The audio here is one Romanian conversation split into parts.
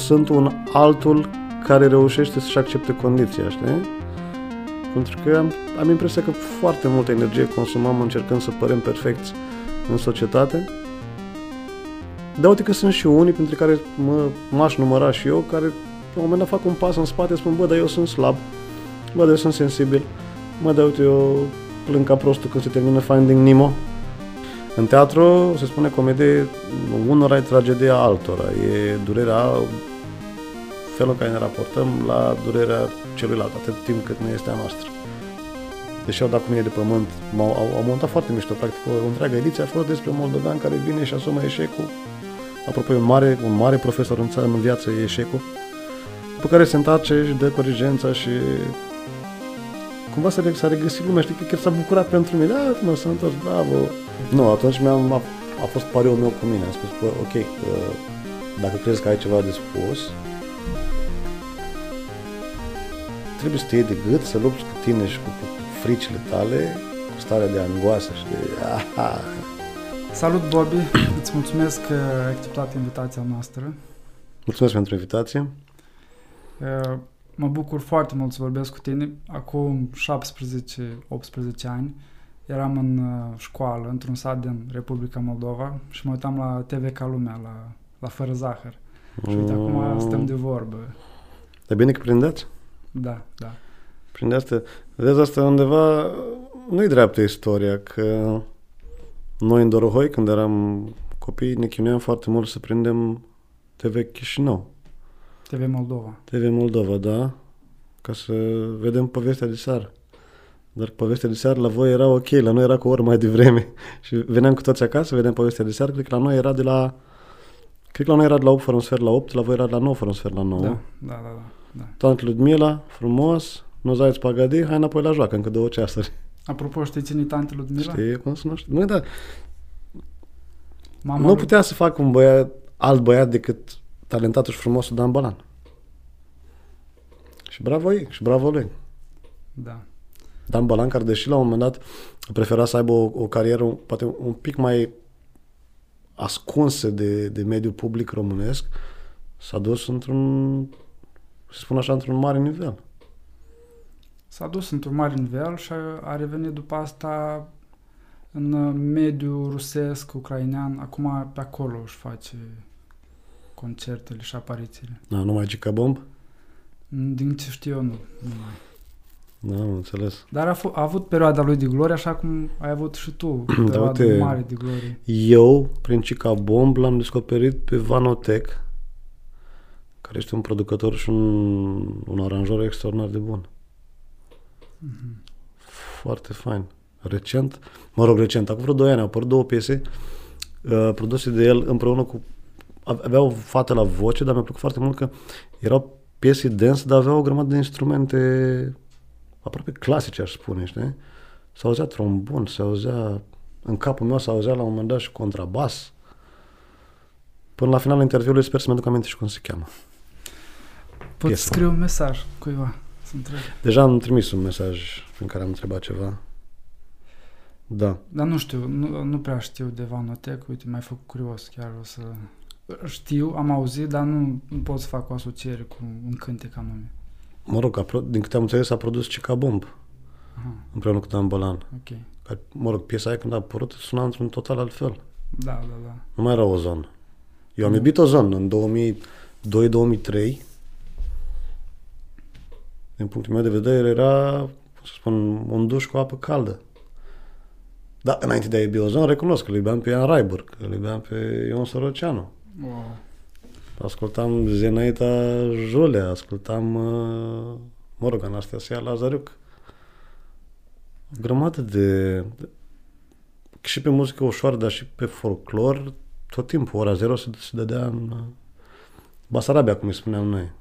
sunt un altul care reușește să-și accepte condiția, știi? Pentru că am, am impresia că foarte multă energie consumăm încercând să părem perfecți în societate. Dar uite că sunt și unii printre care mă, m-aș număra și eu, care la un moment dat fac un pas în spate, spun, bă, dar eu sunt slab, bă, dar eu sunt sensibil, mă, dar uite, eu plâng ca prostul când se termină Finding Nemo. În teatru se spune comedie, unora e tragedia altora, e durerea felul în care ne raportăm la durerea celuilalt, atât timp cât nu este a noastră. Deși au dat cu mine de pământ, au, au, au montat foarte mișto, practic o întreagă ediție a fost despre un moldovean care vine și asumă eșecul. Apropo, un mare, un mare profesor în țară, în viață e eșecul. După care se întoarce și dă corigența și cumva s-a, s-a regăsit lumea, știi, că chiar s-a bucurat pentru mine, da, mă, s-a întors, bravo. Nu, atunci mi-am, a, a fost pariul meu cu mine, am spus, bă, ok, uh, dacă crezi că ai ceva de spus, trebuie să te iei de gât, să lupți cu tine și cu, cu fricile tale, cu starea de angoasă și de... Aha. Salut, Bobby! Îți mulțumesc că ai acceptat invitația noastră. Mulțumesc pentru invitație. Uh, mă bucur foarte mult să vorbesc cu tine. Acum 17-18 ani eram în uh, școală, într-un sat din Republica Moldova și mă uitam la TV ca lumea, la, la Fără Zahăr. Și uite, acum Mm. stăm de vorbă. E bine că prindeți? Da, da. Prin asta, vezi asta undeva, nu-i dreaptă istoria, că noi în Dorohoi, când eram copii, ne chinuiam foarte mult să prindem TV Chișinău, TV Moldova. TV Moldova, da? Ca să vedem povestea de seară. Dar povestea de seară la voi era ok, la noi era cu o oră mai devreme. Și veneam cu toți acasă, vedem povestea de seară, cred că la noi era de la... Cred că la noi era de la 8 fără un sfert la 8, la voi era de la 9 fără un sfert la 9. Da, da, da, da. Da. Tante Ludmila, frumos, nu zaiți pagadi, hai înapoi la joacă, încă două ceasuri. Apropo, știi cine tante Ludmila? Știi cum se numește? Nu, da, Mama nu lui- putea să facă un băiat, alt băiat decât talentatul și frumosul Dan Balan. Și bravo ei, și bravo lui. Da. Dan Balan, care deși la un moment dat prefera să aibă o, o carieră poate un pic mai ascunsă de, de mediul public românesc, s-a dus într-un, să spun așa, într-un mare nivel. S-a dus într-un mare nivel și a- a revenit după asta în uh, mediul rusesc, ucrainean. Acum pe acolo își face concertele și aparițiile. Da, nu mai Gica Bomb? Din ce știu eu, nu. nu mai. Da, am înțeles. Dar a, f- a avut perioada lui de glorie, așa cum ai avut și tu perioada uite. mare de glorie. Eu, prin Cica Bomb, l-am descoperit pe Vanotec, care este un producător și un, un aranjor extraordinar de bun. Foarte fain. Recent, mă rog, recent, acum vreo 2 ani au apărut două piese uh, produse de el împreună cu... Avea o fată la voce, dar mi-a plăcut foarte mult că erau piese dance, dar aveau o grămadă de instrumente aproape clasice, aș spune, știi? Se auzea trombon, se auzea... În capul meu se auzea la un moment dat și contrabas. Până la finalul interviului sper să-mi aduc aminte și cum se cheamă. Pot Piesă. scrie un mesaj cuiva să întreb. Deja am trimis un mesaj în care am întrebat ceva. Da. Dar nu știu, nu, nu prea știu de Vanotec, uite, m-ai făcut curios, chiar o să... Știu, am auzit, dar nu, nu pot să fac o asociere cu un cântec anume. Mă rog, a, pro- din câte am înțeles, a produs Cica Bomb Aha, împreună cu Dan Bălan. ok. Care, mă rog, piesa aia când a apărut suna într-un total altfel. Da, da, da. Nu mai era Ozon. Eu am iubit Ozon în 2002-2003. Din punctul meu de vedere era, cum să spun, un duș cu apă caldă. Da, înainte de a iubi Ozon, recunosc că îl iubeam pe Ian Raibur, că îl iubeam pe Ion Soroceanu. Wow. Ascultam Zenaita Jolea, ascultam, uh, mă rog, Anastasia Lazariuc. O grămadă de, de... Și pe muzică ușoară, dar și pe folclor, tot timpul, ora zero se, se dădea în uh, Basarabia, cum îi spuneam noi.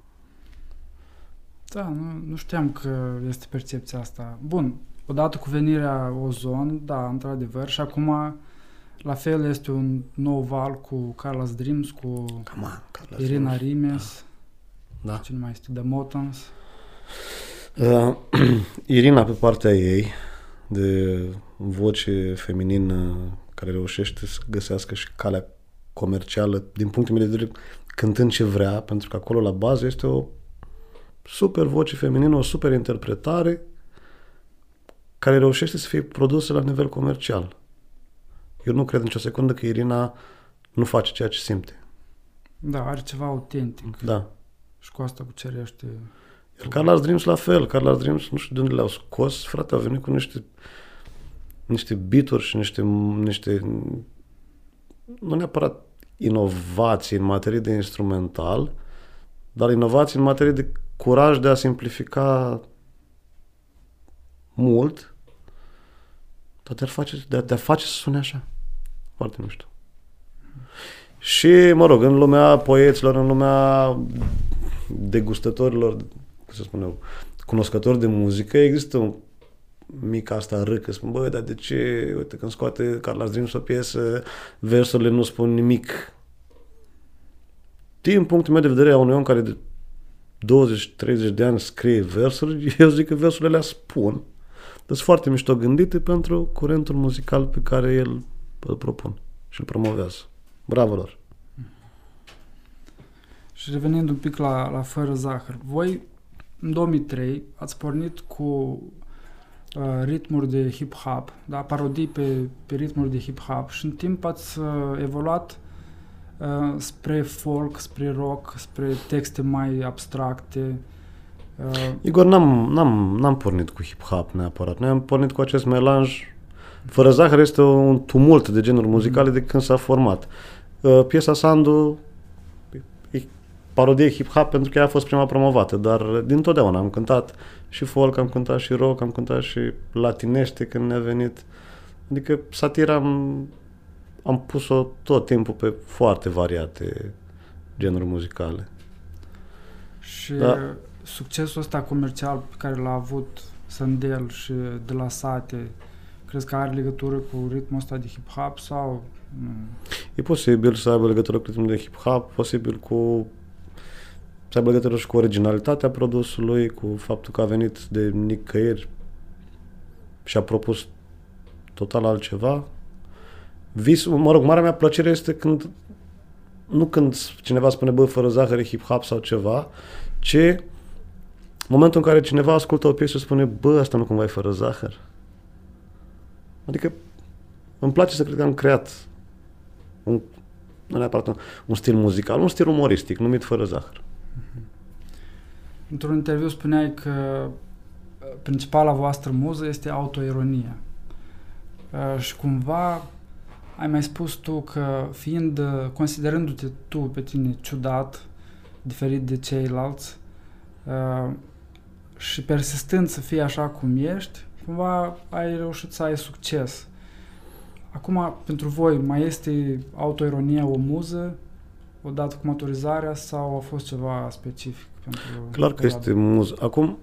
Da, nu, nu știam că este percepția asta. Bun, odată cu venirea Ozon, da, într-adevăr, și acum la fel este un nou val cu Carlos Dreams, cu Come on, Carla Irina Dreams. Rimes, Da. cine mai este, The Motans. Uh, Irina pe partea ei, de voce feminină care reușește să găsească și calea comercială, din punctul meu de vedere, cântând ce vrea, pentru că acolo la bază este o super voce feminină, o super interpretare care reușește să fie produsă la nivel comercial. Eu nu cred nicio secundă că Irina nu face ceea ce simte. Da, are ceva autentic. Da. Și cu asta cucerește... Iar Carlos Dreams la fel. Carlos Dreams, nu știu de unde le-au scos, frate, au venit cu niște niște bituri și niște, niște nu neapărat inovații în materie de instrumental, dar inovații în materie de curaj de a simplifica mult, dar de a face, de a, de a face să sune așa. Foarte mișto. Și, mă rog, în lumea poeților, în lumea degustătorilor, cum să spun eu, cunoscători de muzică, există un mica asta râcă, spun, bă, dar de ce, uite, când scoate Carlos Dreams o piesă, versurile nu spun nimic. Din punctul meu de vedere a unui om care de 20-30 de ani scrie versuri, eu zic că versurile le spun. Dar sunt foarte mișto gândite pentru curentul muzical pe care el îl propun și îl promovează. Bravo lor! Și revenind un pic la, la Fără Zahăr, voi în 2003 ați pornit cu uh, ritmuri de hip-hop, da, parodii pe, pe ritmuri de hip-hop și în timp ați uh, evoluat uh, spre folk, spre rock, spre texte mai abstracte. Uh, Igor, n-am, n-am, n-am pornit cu hip-hop neapărat. Noi am pornit cu acest melanj. Fără zahăr este un tumult de genuri muzicale de când s-a format. Uh, piesa Sandu e parodie hip-hop pentru că ea a fost prima promovată, dar din totdeauna am cântat și folk, am cântat și rock, am cântat și latinește când ne-a venit. Adică satira am, am pus-o tot timpul pe foarte variate genuri muzicale. Și da. succesul ăsta comercial pe care l-a avut Sandel și de la Sate, crezi că are legătură cu ritmul ăsta de hip-hop sau nu? E posibil să aibă legătură cu ritmul de hip-hop, posibil cu să aibă legătură și cu originalitatea produsului, cu faptul că a venit de nicăieri și a propus total altceva. Visul, mă rog, marea mea plăcere este când nu când cineva spune, bă, fără zahăr, hip-hop sau ceva, ci momentul în care cineva ascultă o piesă și spune, bă, asta nu cumva e fără zahăr. Adică îmi place să cred că am creat un, nu neapărat un, un stil muzical, un stil umoristic, numit fără zahăr. Într-un interviu spuneai că uh, principala voastră muză este autoironia. Uh, și cumva ai mai spus tu că fiind, uh, considerându-te tu pe tine ciudat, diferit de ceilalți, și persistând să fii așa cum ești, cumva ai reușit să ai succes. Acum, pentru voi, mai este autoironia o muză odată cu maturizarea sau a fost ceva specific? Pentru Clar că este muză. Acum,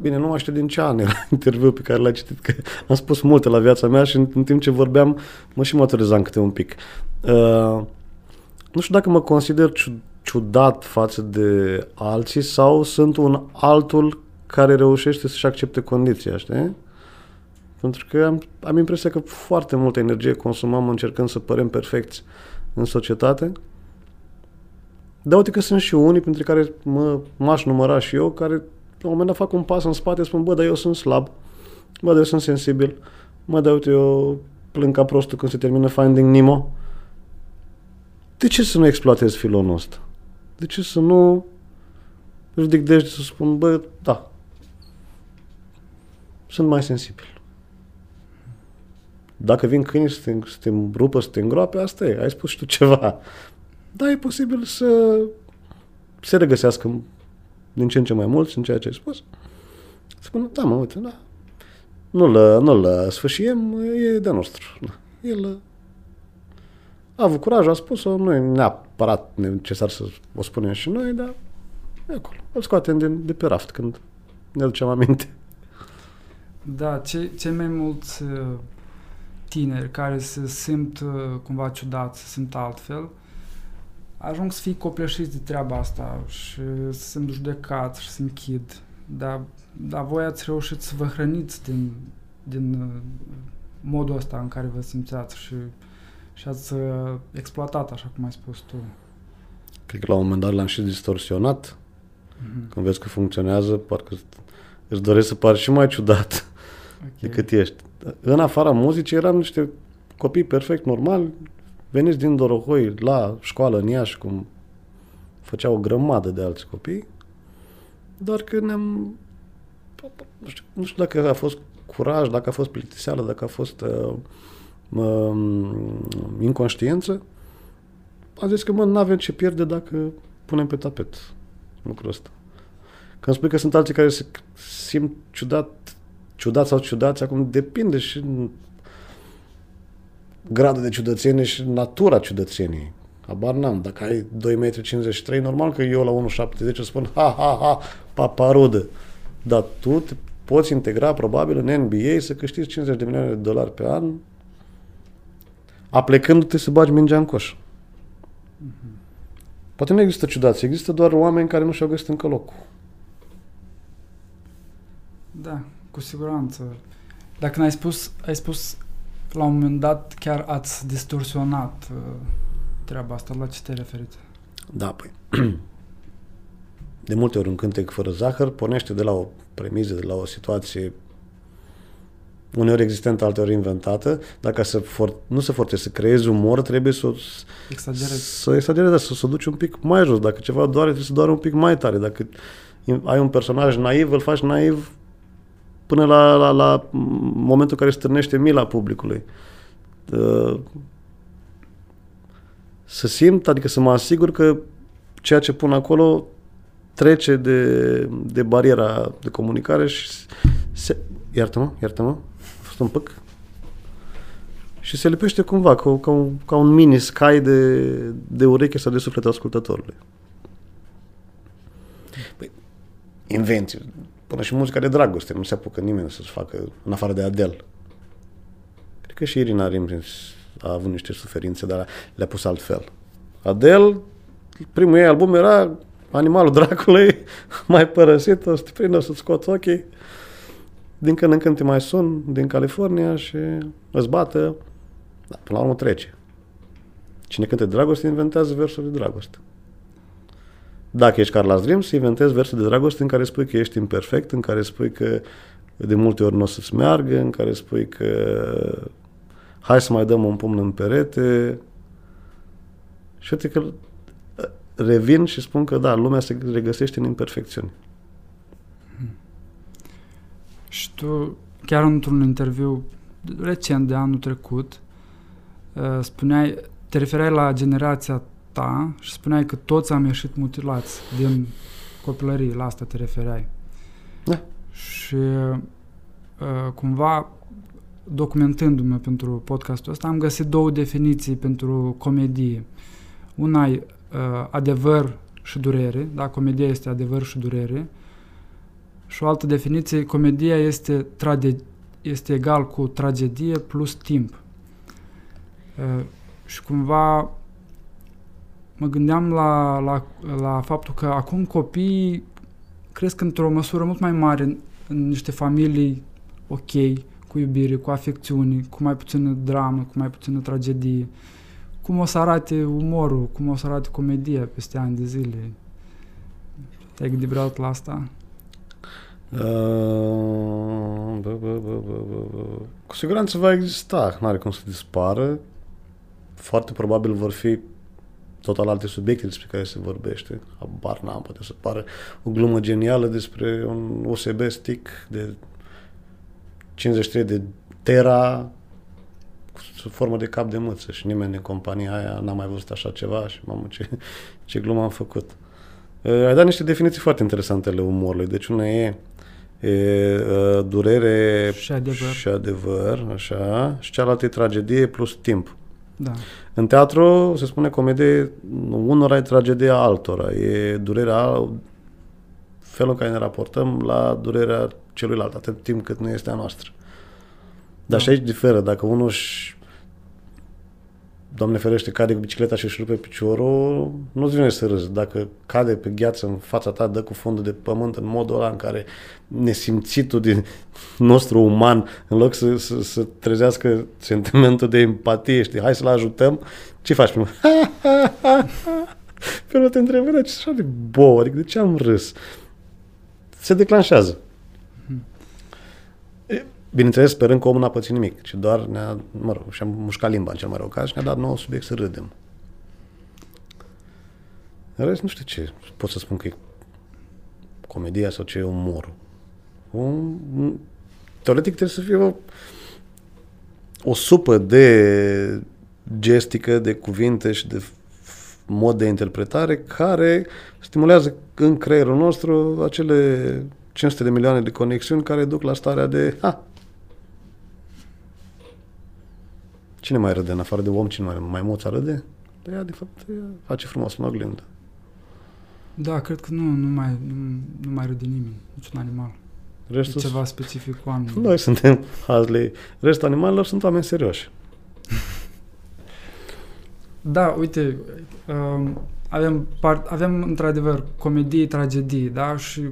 bine, nu mai știu din ce an era interviul pe care l-ai citit, că am spus multe la viața mea și în, în timp ce vorbeam mă și maturizam câte un pic. Uh, nu știu dacă mă consider ciudat față de alții sau sunt un altul care reușește să-și accepte condiția, știi? Pentru că am, am impresia că foarte multă energie consumăm încercând să părem perfecți în societate. Dar uite că sunt și unii, printre care mă, m-aș număra și eu, care la un moment dat fac un pas în spate, spun, bă, dar eu sunt slab, bă, dar eu sunt sensibil, mă, dar uite, eu plâng ca prostul când se termină Finding Nemo. De ce să nu exploatez filonul ăsta? De ce să nu ridic de să spun, bă, da, sunt mai sensibil. Dacă vin câinii să te, să te rupă, să te îngroape, asta e, ai spus și tu ceva. Dar e posibil să se regăsească din ce în ce mai mult în ceea ce ai spus. Spun, da, mă, uite, da. Nu-l, nu-l sfârșiem, e de nostru. Da. El a avut curaj, a spus-o, nu e neapărat necesar să o spunem și noi, dar e acolo. Îl scoatem de, de pe raft când ne ducem aminte. Da, cei, cei mai mulți uh, tineri care se simt uh, cumva ciudat, se simt altfel, ajung să fie copleșiți de treaba asta și să se judecați și să închid. Dar, dar voi ați reușit să vă hrăniți din, din uh, modul ăsta în care vă simțeați și, și ați exploatat, așa cum ai spus tu. Cred că la un moment dat l-am și distorsionat. Mhm. Când vezi că funcționează, parcă îți dorești să pari și mai ciudat Ok. decât ești. În afara muzicii eram niște copii perfect normali, veniți din Dorohoi la școală în Iași, cum făceau o grămadă de alți copii, doar că ne-am... Nu știu, nu știu dacă a fost curaj, dacă a fost plictiseală, dacă a fost uh, uh, inconștiență, am zis că, mă, nu avem ce pierde dacă punem pe tapet lucrul ăsta. Când spui că sunt alții care se simt ciudat, ciudat sau ciudați, acum depinde și în gradul de ciudățenie și natura ciudățeniei. Habar n-am. Dacă ai 2,53 m, normal că eu la 1,70 îți spun ha, ha, ha, paparudă. Dar tu te poți integra probabil în NBA să câștigi 50 de milioane de dolari pe an aplecându-te să bagi mingea în coș. Poate nu există ciudați, există doar oameni care nu și-au găsit încă locul. Da, cu siguranță. Dacă n-ai spus, ai spus la un moment dat chiar ați distorsionat uh, treaba asta. La ce te referit? Da, păi. De multe ori un cântec fără zahăr pornește de la o premiză, de la o situație uneori existentă, alteori inventată, dacă să for, nu se forțe să creezi umor, trebuie să, o- Exagerezi. să exagerezi, dar să, să o duci un pic mai jos. Dacă ceva doare, trebuie să doare un pic mai tare. Dacă ai un personaj naiv, îl faci naiv până la, la, la momentul în care stârnește mila publicului. Uh, Să simt, adică să mă asigur că ceea ce pun acolo trece de, de bariera de comunicare și se... Iartă-mă, iartă-mă, a fost un păc. Și se lipește cumva, ca, ca, un, ca un mini sky de, de ureche sau de suflet ascultătorului. Păi, invenții. Până și muzica de dragoste. Nu se apucă nimeni să-și facă, în afară de Adele. Cred că și Irina Rimprins a avut niște suferințe, dar le-a pus altfel. Adele, primul ei album era Animalul Dracului, mai părăsit, o să te prind, o să-ți scot ochii. Din când în când te mai sun din California și îți bată. Da, până la urmă trece. Cine cântă de dragoste, inventează versuri de dragoste. Dacă ești Carlos Dreams, inventezi versuri de dragoste în care spui că ești imperfect, în care spui că de multe ori nu o să-ți meargă, în care spui că hai să mai dăm un pumn în perete. Și uite că revin și spun că da, lumea se regăsește în imperfecțiuni. Și tu, chiar într-un interviu recent de anul trecut, uh, spuneai, te referai la generația ta și spuneai că toți am ieșit mutilați din copilărie, la asta te refereai. Da. Și uh, cumva, documentându-mă pentru podcastul ăsta, am găsit două definiții pentru comedie. Una e uh, adevăr și durere, da, comedia este adevăr și durere, și o altă definiție, comedia este, trage- este egal cu tragedie plus timp. Uh, și cumva mă gândeam la, la, la faptul că acum copiii cresc într-o măsură mult mai mare în, în niște familii ok, cu iubire, cu afecțiune, cu mai puțină dramă, cu mai puțină tragedie. Cum o să arate umorul, cum o să arate comedia peste ani de zile? Te-ai gândit vreodată la asta? Uh, bă, bă, bă, bă, bă, bă. Cu siguranță va exista, nu are cum să dispară. Foarte probabil vor fi total alte subiecte despre care se vorbește. Habar n-am, poate să pară o glumă genială despre un USB stick de 53 de tera sub formă de cap de mâță și nimeni din compania aia n-a mai văzut așa ceva și mamă ce, ce glumă am făcut. Uh, ai dat niște definiții foarte interesante ale umorului. Deci una e, e uh, durere Și adevăr. și adevăr, așa, și cealaltă e tragedie plus timp. Da. În teatru se spune comedie, unora e tragedia altora, e durerea, felul în care ne raportăm la durerea celuilalt, atât timp cât nu este a noastră. Dar Da. și aici diferă, dacă unul își Doamne ferește, cade cu bicicleta și își rupe piciorul, nu-ți vine să râzi. Dacă cade pe gheață în fața ta, dă cu fundul de pământ în modul ăla în care nesimțitul din nostru uman, în loc să, să, să trezească sentimentul de empatie, știi, hai să-l ajutăm, ce faci primul? Pe urmă te întrebi, dar ce așa de bou, adică de ce am râs? Se declanșează. Bineînțeles, sperând că omul n-a pățit nimic, ci doar ne-a, mă rog, și-a mușcat limba în cel mai rău caz și ne-a dat nou subiect să râdem. În rest, nu știu ce pot să spun că e comedia sau ce e umorul. Un, teoretic trebuie să fie o, o supă de gestică, de cuvinte și de mod de interpretare care stimulează în creierul nostru acele 500 de milioane de conexiuni care duc la starea de ha, Cine mai râde în afară de om? Cine mai râde? Maimuța râde? Păi ea, de fapt, ea face frumos în oglindă. Da, cred că nu, nu mai, nu, nu mai râde nimeni, niciun animal. Restul e ceva specific cu oamenii. Noi suntem hazlei. Restul animalelor sunt oameni serioși. da, uite, um, avem, part, avem într-adevăr comedii, tragedii, da? Și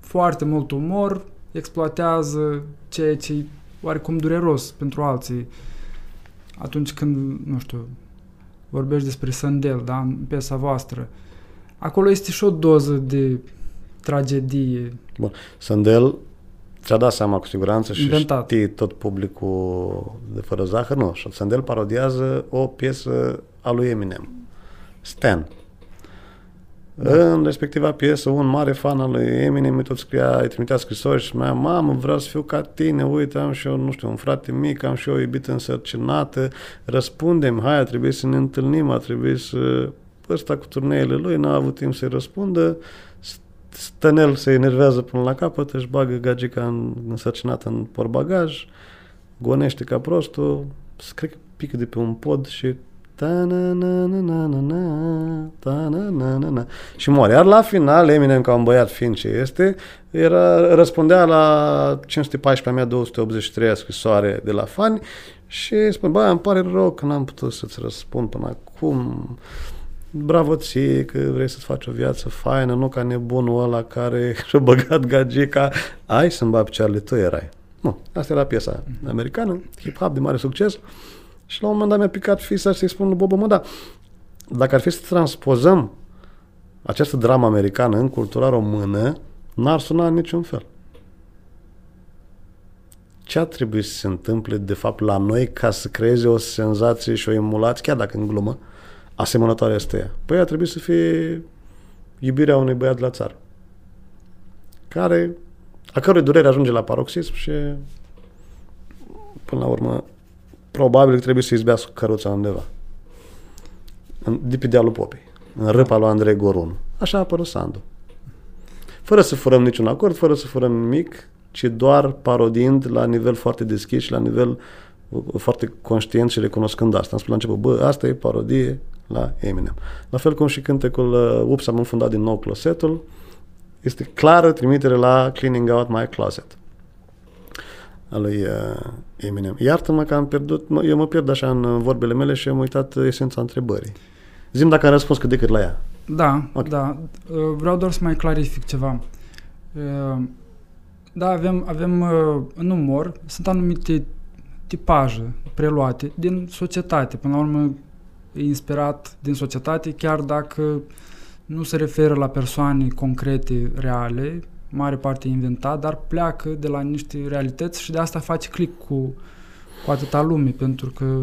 foarte mult umor exploatează ceea ce e oarecum dureros pentru alții atunci când, nu știu, vorbești despre Sandel, da, în piesa voastră, acolo este și o doză de tragedie. Bun, Sandel ți-a dat seama cu siguranță și Inventat. știi tot publicul de fără zahăr, nu, Sandel parodiază o piesă a lui Eminem, Stan. Da. În respectiva piesă, un mare fan al lui Eminem îi tot scria, îi trimitea scrisori și mai mamă, vreau să fiu ca tine, uite, am și eu, nu știu, un frate mic, am și eu o iubită însărcinată, răspundem, hai, a trebuit să ne întâlnim, a trebuit să... Ăsta cu turneele lui n-a avut timp să-i răspundă, Stănel se enervează până la capăt, își bagă gagica în, însărcinată în porbagaj, gonește ca prostul, cred că pică de pe un pod și și moare. Iar la final, Eminem, ca un băiat fiind ce este, era, răspundea la 514.283 scrisoare de la fani și spune, bă, îmi pare rău că n-am putut să-ți răspund până acum. Bravo ție că vrei să-ți faci o viață faină, nu ca nebunul ăla care și-a băgat gagica. Ai să-mi bag picioarele, tu erai. Nu, asta era piesa americană, hip-hop de mare succes. Și la un moment dat mi-a picat fisa să-i spun lui Bobo, mă, da, dacă ar fi să transpozăm această dramă americană în cultura română, n-ar suna în niciun fel. Ce ar trebui să se întâmple, de fapt, la noi ca să creeze o senzație și o emulație, chiar dacă în glumă, asemănătoare este ea? Păi ar trebui să fie iubirea unui băiat de la țară, care, a cărui durere ajunge la paroxism și până la urmă probabil că trebuie să izbească căruța undeva. În, de pe dealul Popei. În râpa lui Andrei Gorun. Așa a apărut Sandu. Fără să furăm niciun acord, fără să furăm nimic, ci doar parodiind la nivel foarte deschis și la nivel uh, foarte conștient și recunoscând asta. Am spus la început, bă, asta e parodie la Eminem. La fel cum și cântecul uh, Ups, am înfundat din nou closetul, este clară trimitere la Cleaning Out My Closet a lui uh, Eminem. Iartă-mă că am pierdut, eu mă pierd așa în vorbele mele și am uitat esența întrebării. Zim dacă am răspuns cât de cât la ea. Da, okay. da. Uh, vreau doar să mai clarific ceva. Uh, da, avem, avem uh, în umor, sunt anumite tipaje preluate din societate. Până la urmă, e inspirat din societate, chiar dacă nu se referă la persoane concrete, reale, mare parte inventat, dar pleacă de la niște realități și de asta face click cu, cu atâta lume, pentru că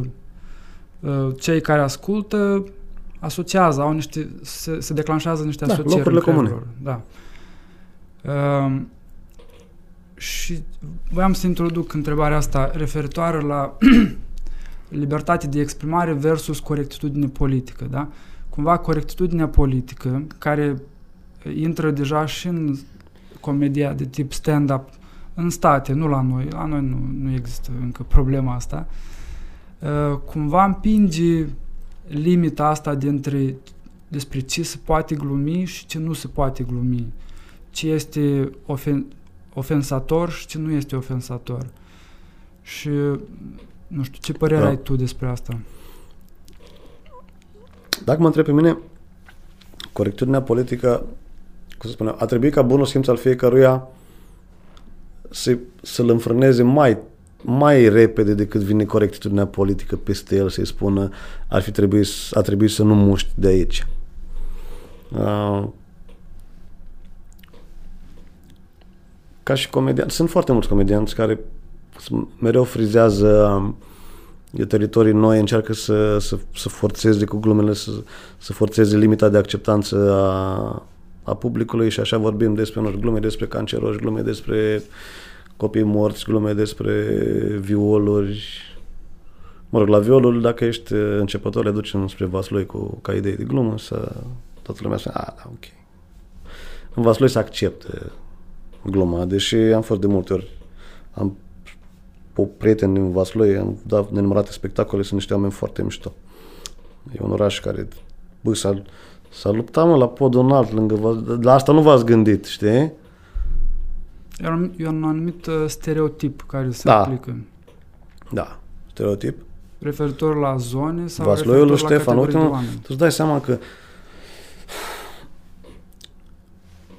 uh, cei care ascultă asociază, au niște, se, se declanșează niște da, asocieri. Locurile comune. Da. Uh, și voiam să introduc întrebarea asta referitoare la libertate de exprimare versus corectitudine politică, da? Cumva corectitudinea politică, care intră deja și în comedia de tip stand-up în state, nu la noi. La noi nu, nu există încă problema asta. Uh, cumva împinge limita asta dintre despre ce se poate glumi și ce nu se poate glumi. Ce este ofen, ofensator și ce nu este ofensator. Și nu știu, ce părere da. ai tu despre asta? Dacă mă întreb pe mine, corectitudinea politică cum să spunem, a trebuit ca bunul simț al fiecăruia să, să-l înfrâneze mai, mai repede decât vine corectitudinea politică peste el să-i spună ar fi trebuit, a trebuit să nu muști de aici. Uh, ca și comedian, sunt foarte mulți comedianți care mereu frizează um, teritorii noi, încearcă să, să, să forțeze cu glumele, să, să forțeze limita de acceptanță a, a publicului și așa vorbim despre unor glume despre canceroși, glume despre copii morți, glume despre violuri. Mă rog, la violul, dacă ești începător, le duci spre Vaslui cu, ca idei de glumă, să toată lumea spune, a, da, ok. În Vaslui se acceptă gluma, deși am fost de multe ori, am o prieten din Vaslui, am dat nenumărate spectacole, sunt niște oameni foarte mișto. E un oraș care, bă, s-a, s-a luptat, mă, la podul înalt, lângă Vaslui. La asta nu v-ați gândit, știi? E un anumit uh, stereotip care se da. aplică. Da, stereotip. Referitor la zone sau Vasloiul lui referitor Ștefan, la uite, categorii de tu oameni? îți dai seama că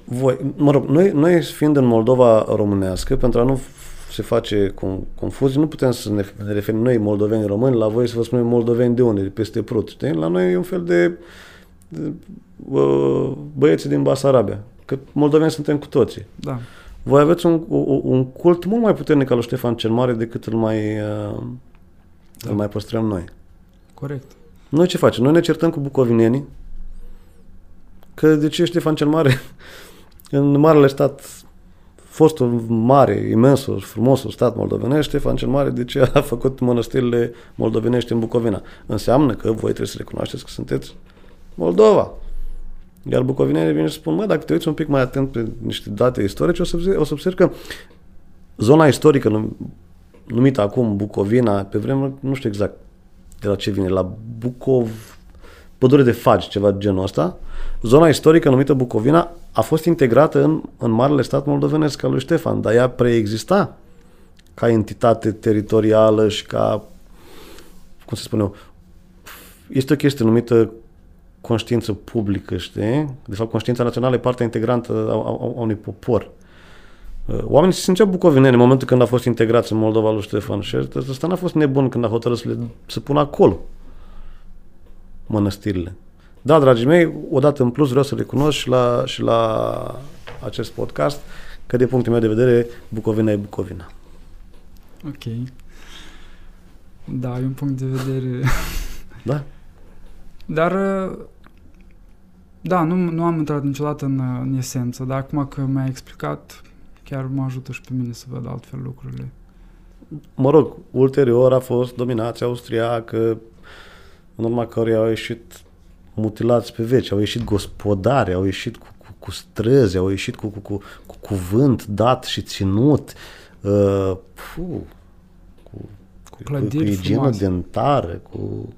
voi, mă rog, noi, noi fiind în Moldova românească, pentru a nu f- se face con- confuzii, nu putem să ne, ne referim noi moldoveni români, la voi să vă spunem moldoveni de unde, de peste Prut, știi? La noi e un fel de, de uh, băieții din Basarabia, că moldoveni suntem cu toții. Da. Voi aveți un, un, un cult mult mai puternic al lui Ștefan cel Mare decât îl mai, uh, îl mai păstrăm noi. Corect. Noi ce facem? Noi ne certăm cu bucovinenii că de ce Ștefan cel Mare în marele stat fostul mare, imensul, frumosul stat moldovenesc, Ștefan cel Mare, de ce a făcut mănăstirile moldovenești în Bucovina? Înseamnă că voi trebuie să recunoașteți că sunteți Moldova. Iar bucovinenii vin și spun, mă, dacă te uiți un pic mai atent pe niște date istorice, o să, observi- o să observi că zona istorică num- numită acum Bucovina, pe vremuri, nu știu exact de la ce vine, la Bucov, pădure de fagi, ceva de genul ăsta, zona istorică numită Bucovina a fost integrată în, în marele stat moldovenesc al lui Ștefan, dar ea preexista ca entitate teritorială și ca, cum se spune eu, este o chestie numită conștiință publică, știi? De fapt, conștiința națională e partea integrantă a, a, a unui popor. Uh, Oamenii se simțeau bucovineni în momentul când a fost integrați în Moldova lui Ștefan și ăsta n-a fost nebun când a hotărât să le să pună acolo mănăstirile. Da, dragii mei, odată în plus vreau să recunosc și la, și la acest podcast că de punctul meu de vedere Bucovina e Bucovina. Ok. Da, e un punct de vedere. Da? Dar, uh, da, nu, nu am intrat niciodată în, uh, în esență, dar acum că mi-ai explicat, chiar mă ajută și pe mine să văd altfel lucrurile. Mă rog, ulterior a fost dominația austriacă, în urma căruia au ieșit mutilați pe veci, au ieșit gospodari, au ieșit cu, cu, cu străzi, au ieșit cu, cu, cu, cu cuvânt dat și ținut, uh, fu, cu, cu, cu, clădiri cu igienă frumoase. dentară, cu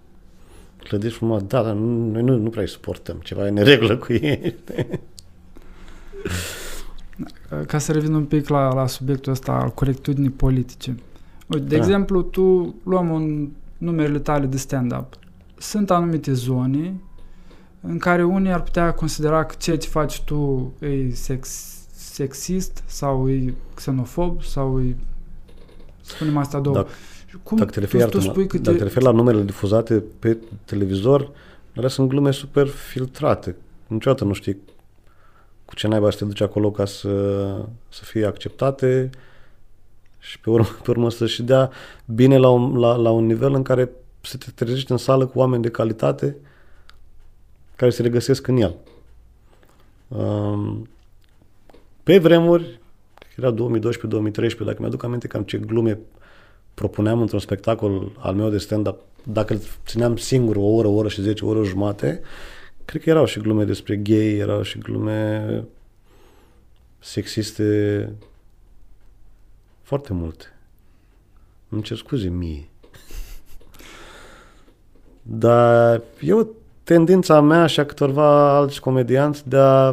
clădiri frumoase. Da, dar nu- noi nu, nu prea îi suportăm, ceva e în regulă cu ei. Uh, Ca să revin un pic la, la subiectul ăsta al corectitudinii politice. Uite, de Da. exemplu, tu luăm un numerele tale de stand-up. Sunt anumite zone în care unii ar putea considera că ce ce faci tu e sex, sexist sau e xenofob sau e spunem asta două. Dacă- Și Cum Dacă te referi, tu, tu iartă-mă, spui că dacă te te, referi la numerele difuzate pe televizor, alea sunt glume super filtrate. Niciodată nu știi cu ce naiba să te duci acolo ca să, să fie acceptate și pe urmă, pe urmă să și dea bine la un, la, la un nivel în care să te trezești în sală cu oameni de calitate care se regăsesc în el. Um, pe vremuri, era 2012-2013, dacă mi-aduc aminte cam ce glume propuneam într-un spectacol al meu de stand-up, dacă îl țineam singur o oră, o oră și zece, o oră și jumate, cred că erau și glume despre gay, erau și glume sexiste foarte multe. Îmi cer scuze mie. Dar eu tendința mea și a câtorva alți comedianți de a,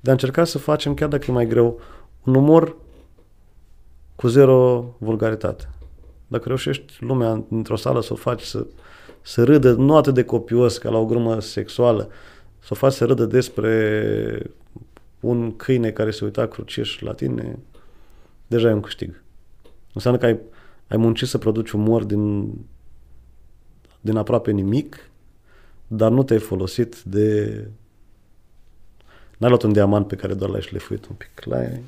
de a încerca să facem, chiar dacă e mai greu, un umor cu zero vulgaritate. Dacă reușești lumea într-o sală să o faci să, să râdă, nu atât de copios ca la o grumă sexuală, să o faci să râdă despre un câine care se uita cruciș la tine, deja e un câștig. Înseamnă că ai, ai muncit să produci umor din, din aproape nimic, dar nu te-ai folosit de N-ai luat un diamant pe care doar l-ai șlefuit un pic. L-ai,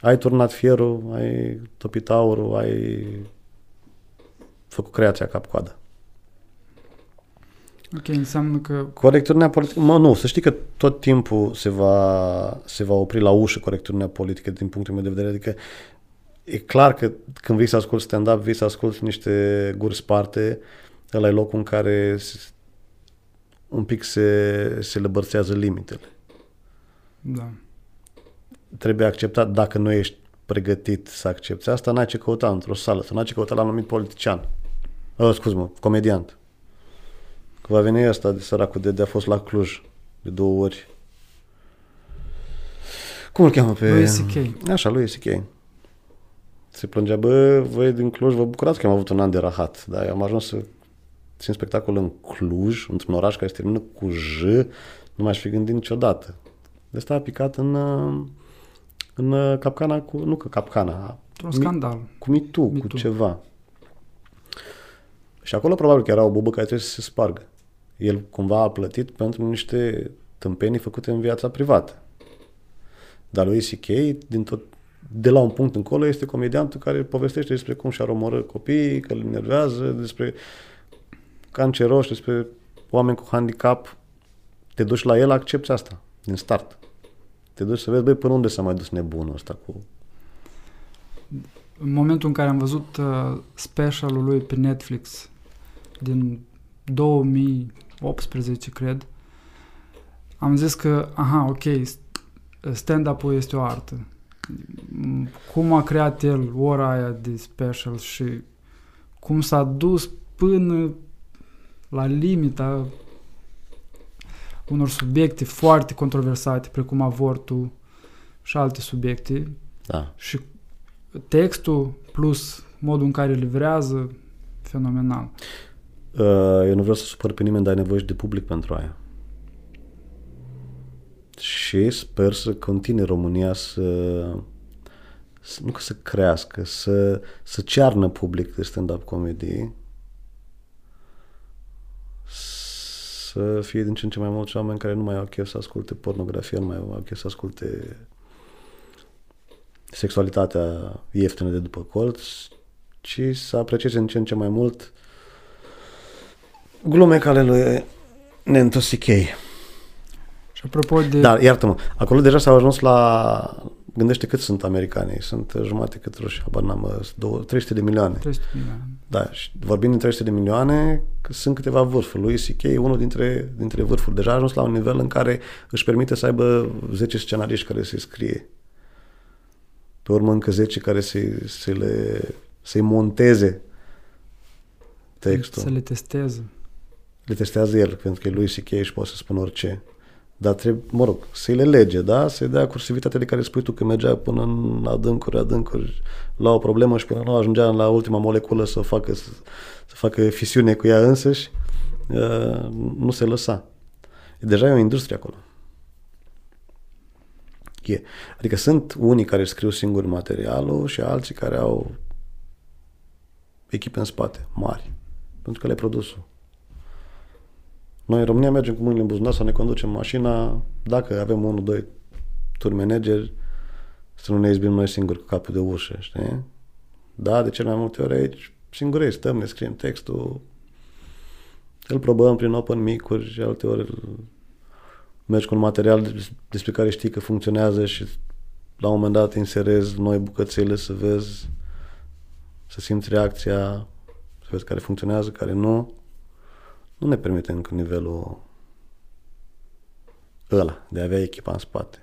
ai turnat fierul, ai topit aurul, ai făcut creația cap-coadă. Ok, înseamnă că... Corecturnea politică, mă, nu, să știi că tot timpul se va, se va opri la ușă corecturnea politică din punctul meu de vedere, adică e clar că când vii să asculti stand-up, vii să asculti niște guri sparte, ăla e locul în care un pic se, se lăbărțează limitele. Da. Trebuie acceptat dacă nu ești pregătit să accepti asta, n-ai ce căuta într-o sală, să n-ai ce căuta la un anumit politician. Oh, scuz-mă, comediant. Că va veni ăsta de săracul de, de a fost la Cluj de două ori. Cum îl cheamă pe... Lui C.K. Așa, lui C.K. Se plângea, bă, voi din Cluj vă bucurați că am avut un an de rahat, dar eu am ajuns să țin spectacol în Cluj, într-un oraș care se termină cu J, nu m-aș fi gândit niciodată. De asta a picat în, în capcana cu, nu că capcana, Un scandal. cu mitu, Me cu Too. ceva. Și acolo probabil că era o bubă care trebuie să se spargă. El cumva a plătit pentru niște tâmpenii făcute în viața privată. Dar lui C.K. din tot, de la un punct încolo este comediantul care povestește despre cum și-ar omorâ copiii, că îl enervează, despre canceroși, despre oameni cu handicap. Te duci la el, accepti asta din start. Te duci să vezi, băi, până unde s-a mai dus nebunul ăsta cu... În momentul în care am văzut uh, specialul lui pe Netflix din 2018, cred, am zis că, aha, ok, stand-up-ul este o artă. M, Cum a creat el ora aia de special și cum s-a dus până la limita unor subiecte foarte controversate, precum avortul și alte subiecte, Da. și textul plus modul în care livrează, fenomenal. Uh, Eu nu vreau să supăr pe nimeni, dar ai nevoie și de public pentru aia. Și sper să continue România să, să nu că să crească, să, să cearnă public de stand-up comedy, să fie din ce în ce mai mulți oameni care nu mai au chef să asculte pornografie, nu mai au chef să asculte sexualitatea ieftină de după colț, ci să aprecieze în ce în ce mai mult glume ca ale lui Nento C.K. Și apropo de... Dar, iartă-mă, acolo deja s-au ajuns la... Gândește cât sunt americanii. Sunt jumate cât ruși, habar n-am, sunt două- 300 de milioane. 300 milioane. Da, și vorbind de 300 de milioane, că sunt câteva vârfuri. Lui C.K. e unul dintre, dintre vârfuri. Deja a ajuns la un nivel în care își permite să aibă 10 scenariști care să-i scrie. Pe urmă încă 10 care să-i, să le, să-i monteze textul. Să le testeze. le testează el, pentru că lui C.K. și poate să spună orice. Dar trebuie, mă rog, să-i le lege, da? Să-i dea cursivitatea de care spui tu că mergea până în adâncuri, adâncuri, la o problemă și până nu ajungea la ultima moleculă să facă, să, să facă fisiune cu ea însăși, uh, nu se lăsa. Deja e o industrie acolo. E. Adică sunt unii care își scriu singuri materialul și alții care au echipe în spate, mari, pentru că le-ai produsul. Noi în România mergem cu mâinile în buzunar să ne conducem mașina, dacă avem unul, doi tur manageri, să nu ne izbim noi singuri cu capul de ușă, știi? Da, de cele mai multe ori aici singurei stăm, ne scriem textul, îl probăm prin open mic-uri și alte ori îl- mergi cu un material des- despre care știi că funcționează și la un moment dat inserezi noi bucățele să vezi, să simți reacția, să vezi care funcționează, care nu nu ne permite încă nivelul ăla de a avea echipa în spate.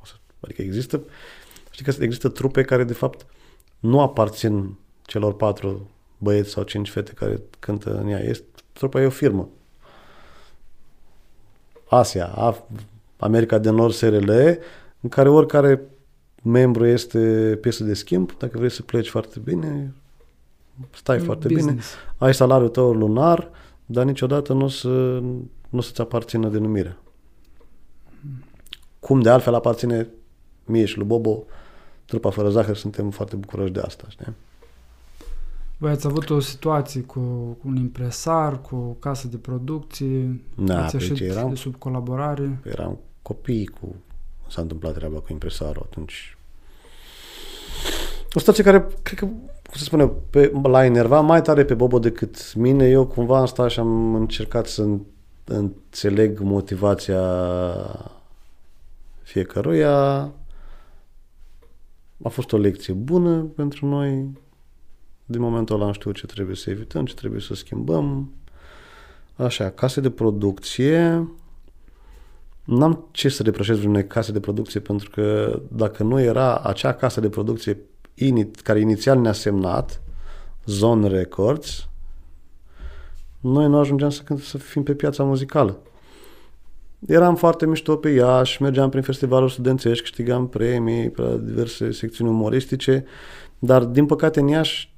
O să, adică există, știi că există trupe care de fapt nu aparțin celor patru băieți sau cinci fete care cântă în ea. Este, trupa e o firmă. Asia, Af- America de Nord SRL, în care oricare membru este piesă de schimb, dacă vrei să pleci foarte bine, stai foarte bine, Business. ai salariul tău lunar, dar niciodată nu o să, nu o să-ți aparțină denumirea. Cum de altfel aparține mie și lui Bobo, trupa fără zahăr, suntem foarte bucuroși de asta, știi? Voi ați avut o situație cu un impresar, cu o casă de producție, Da, ați pe ieșit ce eram, de sub colaborare. eram copii cu... S-a întâmplat treaba cu impresarul atunci. O situație care, cred că, cum se spune, pe, l-a enervat mai tare pe Bobo decât mine. Eu cumva am stat și am încercat să în- înțeleg motivația fiecăruia. A fost o lecție bună pentru noi. Din momentul ăla am știut ce trebuie să evităm, ce trebuie să schimbăm. Așa, case de producție. N-am ce să reproșez vreunei case de producție pentru că dacă nu era acea casă de producție ini- care inițial ne-a semnat, Zone Records, noi nu ajungeam să, cânt- să fim pe piața muzicală. Eram foarte mișto pe Iași, mergeam prin festivaluri studențești, câștigam premii pe la diverse secțiuni umoristice, dar din păcate în Iași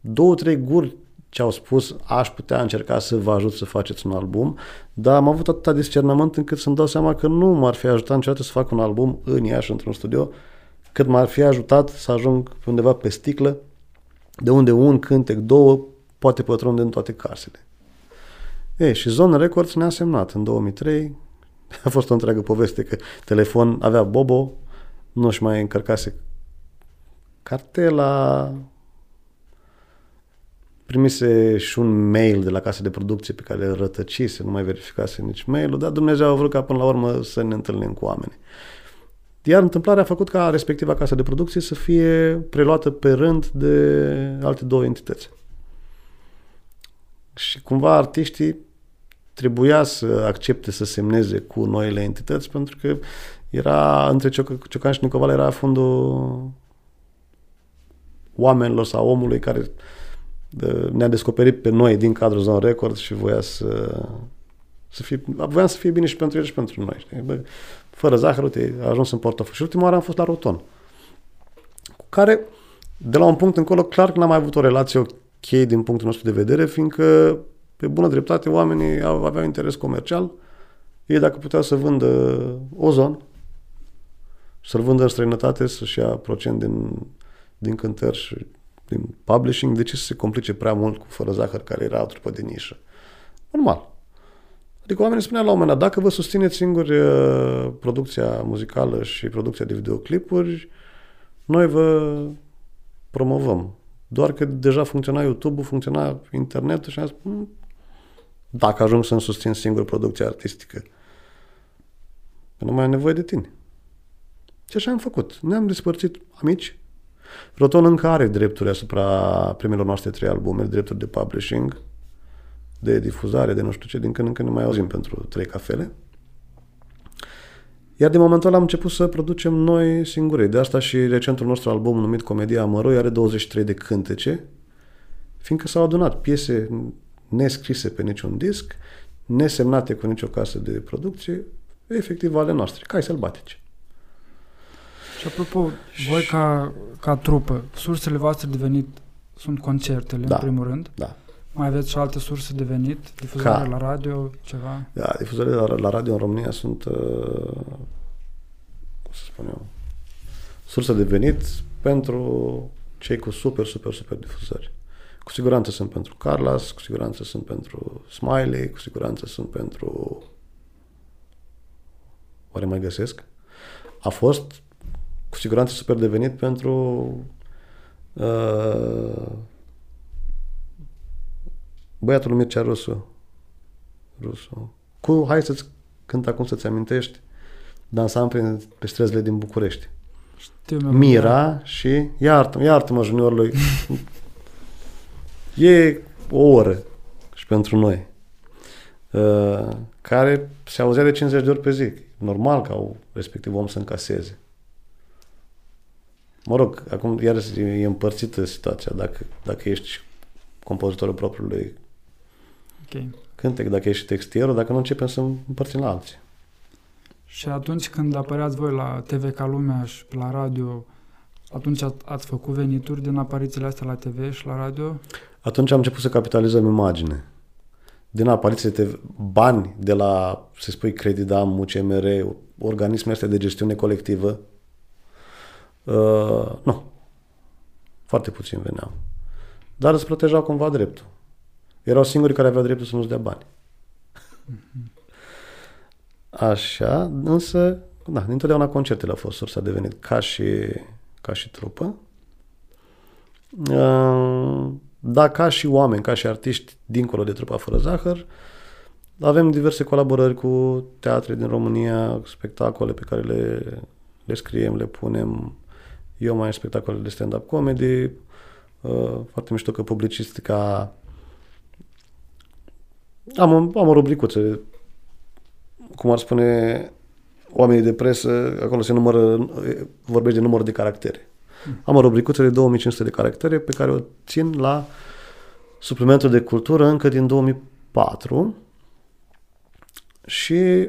două, trei guri ce au spus aș putea încerca să vă ajut să faceți un album, dar am avut atâta discernământ încât să-mi dau seama că nu m-ar fi ajutat niciodată să fac un album în Iași, într-un studio, cât m-ar fi ajutat să ajung pe undeva pe sticlă, de unde un cântec, două, poate pătrunde în toate casele. Ei, și Zone Records ne-a semnat în 2003. A fost o întreagă poveste că telefon avea Bobo, nu-și mai încărcase cartela, primise și un mail de la casa de producție pe care îl rătăcise, nu mai verificase nici mailul, dar Dumnezeu a vrut ca până la urmă să ne întâlnim cu oameni. Iar întâmplarea a făcut ca respectiva casă de producție să fie preluată pe rând de alte două entități. Și cumva artiștii trebuia să accepte să semneze cu noile entități pentru că era între Cioc- Ciocan și Nicoval era fondul oamenilor sau omului care de- ne-a descoperit pe noi din cadrul Zone Records și voia să, să fie, voiam să fie bine și pentru el și pentru noi. Știi? Bă, fără zahăr, uite, a ajuns în portofel. Și ultima oară am fost la Roton, cu care, de la un punct încolo, clar că n-am mai avut o relație ok din punctul nostru de vedere, fiindcă, pe bună dreptate, oamenii au, aveau interes comercial. Ei, dacă puteau să vândă ozon, să-l vândă în străinătate, să-și ia procent din, din cântări și din publishing, de ce să se complice prea mult cu Fără Zahăr, care era o trupă de nișă? Normal. Adică oamenii spuneau la un moment dat, dacă vă susțineți singuri uh, producția muzicală și producția de videoclipuri, noi vă promovăm. Doar că deja funcționa YouTube-ul, funcționa internetul și am zis, "Mm, dacă ajung să-mi susțin singur producția artistică, că nu mai am nevoie de tine. Și așa am făcut. Ne-am despărțit amici. Roton încă are drepturi asupra primelor noastre trei albume, drepturi de publishing, de difuzare, de nu știu ce, din când în când ne mai auzim pentru trei cafele. Iar din momentul ăla am început să producem noi singuri. De asta și recentul nostru album numit Comedia Amăroi are 23 de cântece, fiindcă s-au adunat piese nescrise pe niciun disc, nesemnate cu nicio casă de producție, efectiv ale noastre, cai sălbatice. Și apropo, voi ca, ca trupă, sursele voastre de venit sunt concertele, Da. în primul rând. Da. Mai aveți și alte surse de venit? Difuzare Ca- la radio, ceva? Da, difuzările la, la radio în România sunt, uh, cum să spun eu, sursă de venit pentru cei cu super, super, super difuzări. Cu siguranță sunt pentru Carlas, cu siguranță sunt pentru Smiley, cu siguranță sunt pentru... Oare mai găsesc? A fost cu siguranță super de venit pentru uh, băiatul lui Mircea Rusu. Rusu. Cu, hai să-ți cânt acum să-ți amintești, dansam prin, pe străzile din București. Știu melodia. Mira și iartă-mă, iartă-mă juniorului. e o oră și pentru noi. Uh, care se auzea de 50 de ori pe zi. Normal ca o respectiv om să încaseze. Mă rog, acum iarăși e împărțită situația. Dacă, dacă ești compozitorul propriului Ok. cântec, dacă ești textierul, dacă nu începem să împărțim la alții. Și atunci când apăreați voi la TV ca lumea și la radio, atunci a- ați făcut venituri din aparițiile astea la TV și la radio? Atunci am început să capitalizăm imagine. Din apariție TV, bani de la, să spui, Credidam, UCMR, organismele astea de gestiune colectivă, uh, nu. Foarte puțin veneau. dar îți protejau cumva dreptul. Erau singurii care aveau dreptul să nu-ți dea bani. Așa, însă, da, dintotdeauna concertele au fost sursa de venit ca și, ca și trupă. Uh, da, ca și oameni, ca și artiști, dincolo de trupa fără zahăr, avem diverse colaborări cu teatre din România, spectacole pe care le, le scriem, le punem. Eu mai am spectacole de stand-up comedy. Uh, foarte mișto că publicistica... Am, am o rubricuță, cum ar spune oamenii de presă, acolo se numără, vorbește de număr de caractere. Am o rubricuță de 2500 de caractere pe care o țin la suplimentul de cultură încă din 2004 și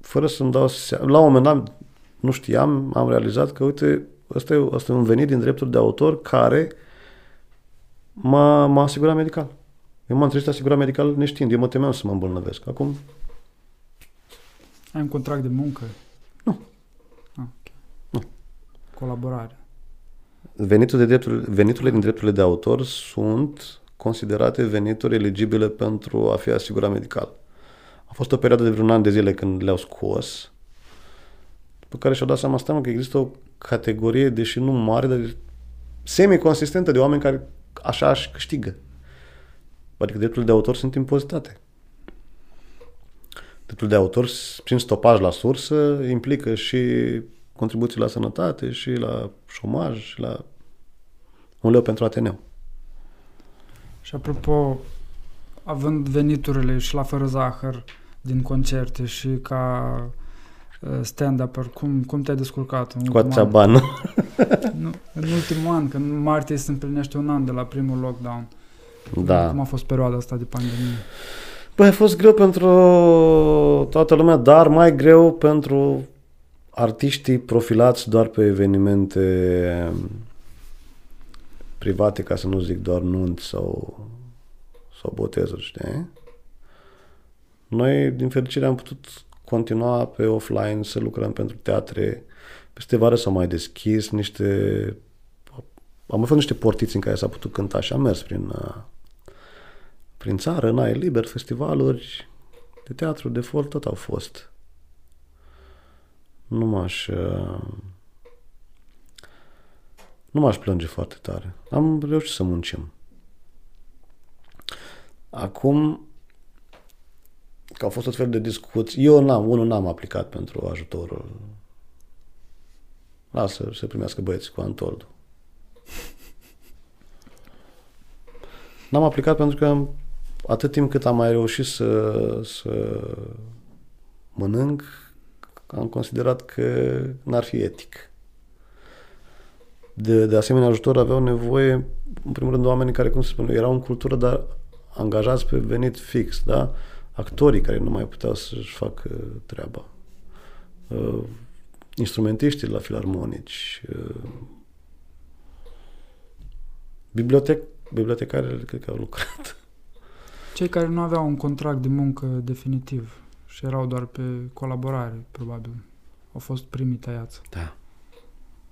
fără să-mi dau seama, la un moment dat, nu știam, am realizat că, uite, ăsta e, ăsta e un venit din drepturi de autor care m-a, m-a asigurat medical. Eu m-am trezit asigurat medical neștiind. Eu mă temeam să mă îmbolnăvesc. Acum... Ai un contract de muncă? Nu. Ah, okay. Nu. Colaborare. Venitul de drepturi, veniturile din drepturile de autor sunt considerate venituri eligibile pentru a fi asigurat medical. A fost o perioadă de vreun an de zile când le-au scos, pe care și-au dat seama asta că există o categorie, deși nu mare, dar semi-consistentă de oameni care așa își câștigă. Adică drepturile de autor sunt impozitate. Dreptul de autor, prin stopaj la sursă, implică și contribuții la sănătate, și la șomaj, și la un leu pentru Ateneu. Și apropo, având veniturile și la fără zahăr din concerte și ca uh, stand-up, cum, cum te-ai descurcat? În Cu atâția bani. nu, în ultimul an, când martie se împlinește un an de la primul lockdown. Da. Cum a fost perioada asta de pandemie? Păi a fost greu pentru toată lumea, dar mai greu pentru artiștii profilați doar pe evenimente private, ca să nu zic doar nunți sau, sau botezuri, știi? Noi, din fericire, am putut continua pe offline să lucrăm pentru teatre. Peste vară s-au mai deschis niște... Am mai fost niște portiți în care s-a putut cânta și am mers prin, prin țară, în aer liber, festivaluri de teatru, de folk, tot au fost. Nu m-aș... Nu m-aș plânge foarte tare. Am reușit să muncim. Acum, că au fost tot fel de discuții, eu n-am, unul n-am aplicat pentru ajutorul. Lasă să primească băieții cu Antoldu. N-am aplicat pentru că atât timp cât am mai reușit să, să mănânc, am considerat că n-ar fi etic de, de asemenea ajutor aveau nevoie, în primul rând, oamenii care, cum se spune, erau în cultură, dar angajați pe venit fix, da? Actorii care nu mai puteau să-și facă treaba. Uh, instrumentiștii la filarmonici. Uh, bibliotec, bibliotecarele cred că au lucrat. Cei care nu aveau un contract de muncă definitiv și erau doar pe colaborare, probabil, au fost primii tăiați. Da.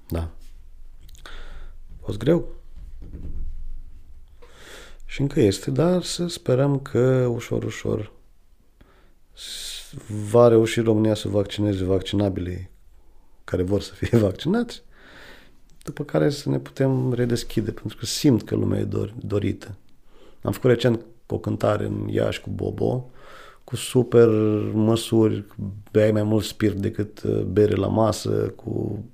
Da fost greu. Și încă este, dar să sperăm că ușor, ușor va reuși România să vaccineze vaccinabilii care vor să fie vaccinați, după care să ne putem redeschide, pentru că simt că lumea e dor, dorită. Am făcut recent o cântare în Iași cu Bobo, cu super măsuri, beai mai mult spirit decât uh, bere la masă, cu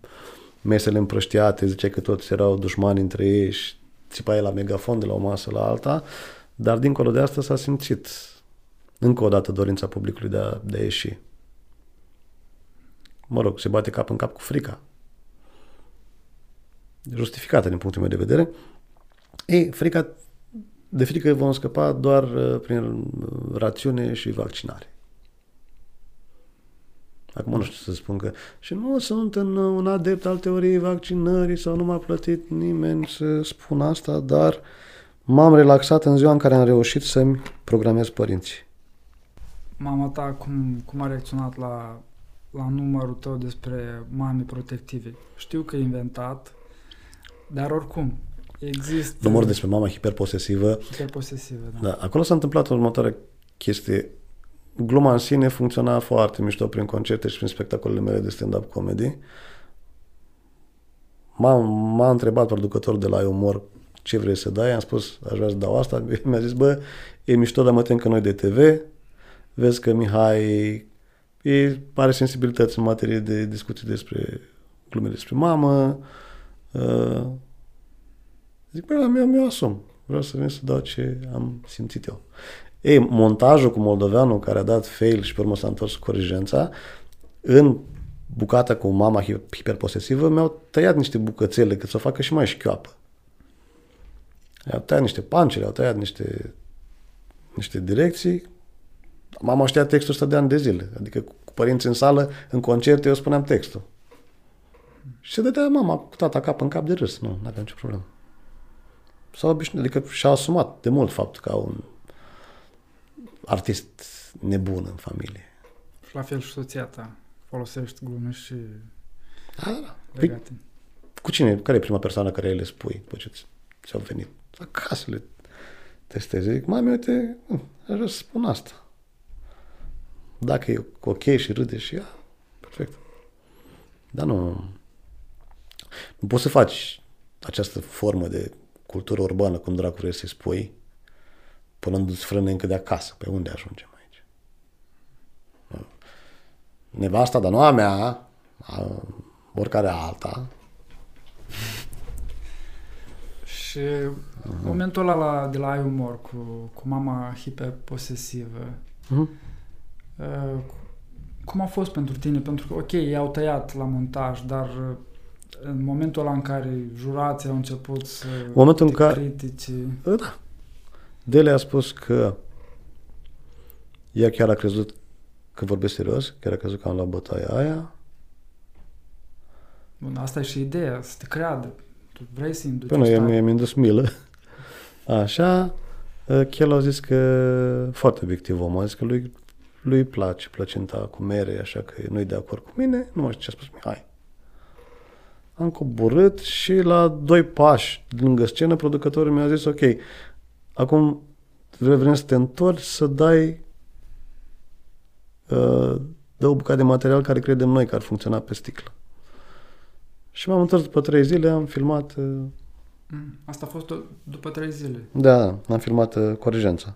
mesele împrăștiate, zice că toți erau dușmani între ei și țipa la megafon de la o masă la alta, dar dincolo de asta s-a simțit încă o dată dorința publicului de a, de a ieși. Mă rog, se bate cap în cap cu frica. Justificată din punctul meu de vedere. Ei, frica, de frică vom scăpa doar uh, prin rațiune și vaccinare. Acum nu știu să spun că... Și nu sunt în un adept al teoriei vaccinării sau nu m-a plătit nimeni să spun asta, dar m-am relaxat în ziua în care am reușit să-mi programez părinții. Mama ta cum, cum a reacționat la, la numărul tău despre mame protective? Știu că e inventat, dar oricum, Există... Număr despre mama hiperposesivă. Hiperposesivă, da. Da, acolo s-a întâmplat următoarea chestie. Gluma în sine funcționa foarte mișto prin concerte și prin spectacolele mele de stand-up comedy. M-a, m-a întrebat producătorul de la Umor ce vrei să dai, am spus aș vrea să dau asta, mi-a zis bă, e mișto, dar mă tem că noi de TV, vezi că Mihai e, are sensibilități în materie de discuții despre glume despre mamă, uh, zic, bă, mi-o, mi asum, vreau să vin să dau ce am simțit eu. Ei, montajul cu moldoveanul care a dat fail și pe urmă s-a întors cu corigența, în bucata cu mama hiperposesivă, mi-au tăiat niște bucățele cât să o facă și mai șchioapă. Au tăiat niște pancere, au tăiat niște, niște direcții. Mama știa textul ăsta de ani de zile. Adică cu părinții în sală, în concerte, eu spuneam textul. Și se dădea mama cu tata cap în cap de râs. Nu, nu avea nicio problemă. S-a obișnuit, adică și-a asumat de mult faptul că au un artist nebun în familie. Și la fel și soția ta folosești glume și da, da. Păi, cu cine? Care e prima persoană care le spui după ce ți-au venit? Acasă le testezi. Zic, mami, uite, aș vrea să spun asta. Dacă e ok și râde și ea, perfect. Dar nu... Nu poți să faci această formă de cultură urbană, cum dracu vrei să-i spui, punându-ți frâne încă de acasă. Pe unde ajungem aici? Nevasta, dar nu a mea, a oricare alta. Și uh-huh. momentul ăla la, de la ai umor cu, cu mama hiperposesivă, uh-huh. uh, cum a fost pentru tine? Pentru că, ok, i-au tăiat la montaj, dar în momentul ăla în care jurații au început să momentul în care, critice... Da. Dele a spus că ea chiar a crezut că vorbesc serios, chiar a crezut că am luat bătaia aia. Bun, asta e și ideea, să te creadă. Tu vrei să induci Până eu mi-am indus milă. Așa, Chel a zis că foarte obiectiv om, a zis că lui, lui place plăcinta cu mere, așa că nu-i de acord cu mine, nu mai știu ce a spus Mihai. Am coborât și la doi pași lângă scenă, producătorul mi-a zis, ok, acum vrem să te întorci să dai uh, dă o bucată de material care credem noi că ar funcționa pe sticlă. Și m-am întors după trei zile, am filmat... Uh, mm, Asta a fost după trei zile? Da, am filmat uh, Corigența.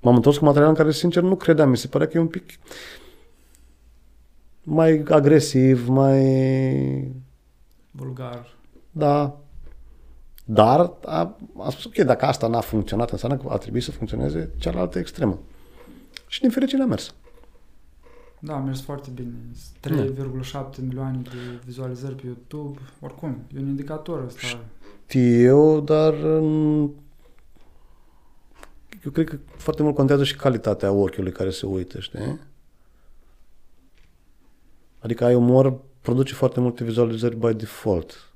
M-am întors cu material în care, sincer, nu credeam. Mi se părea că e un pic mai agresiv, mai... Vulgar. Da. Dar a, a spus, ok, dacă asta n-a funcționat, înseamnă că a trebuit să funcționeze cealaltă extremă. Și din fericire a mers. Da, a mers foarte bine. 3,7 da. milioane de vizualizări pe YouTube. Oricum, e un indicator ăsta. Știu, dar eu cred că foarte mult contează și calitatea ochiului care se uită, știi? Adică ai umor, produce foarte multe vizualizări by default.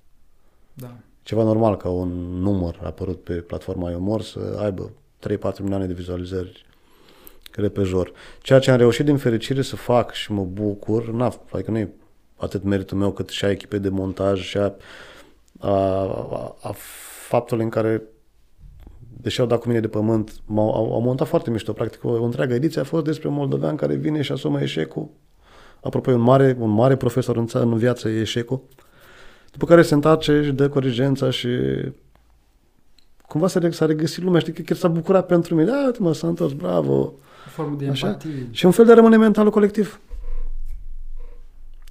Da. Ceva normal ca un număr apărut pe platforma umor să aibă 3-4 milioane de vizualizări repejor. Ceea ce am reușit din fericire să fac și mă bucur, na, adică nu e atât meritul meu cât și a echipei de montaj și a, a, a, a faptului în care deși au dat cu mine de pământ, m-au, au, au montat foarte mișto. Practic, o, o întreagă ediție a fost despre un moldovean care vine și asumă eșecul. Apropo, un mare, un mare profesor în, țară, în viață e eșecul. După care se întoarce și dă corigența și cumva s-a, s-a regăsit lumea. Știi că chiar s-a bucurat pentru mine. Da, mă, s-a întors, bravo formă de Așa? empatie. Și un fel de rămâne mentalul colectiv.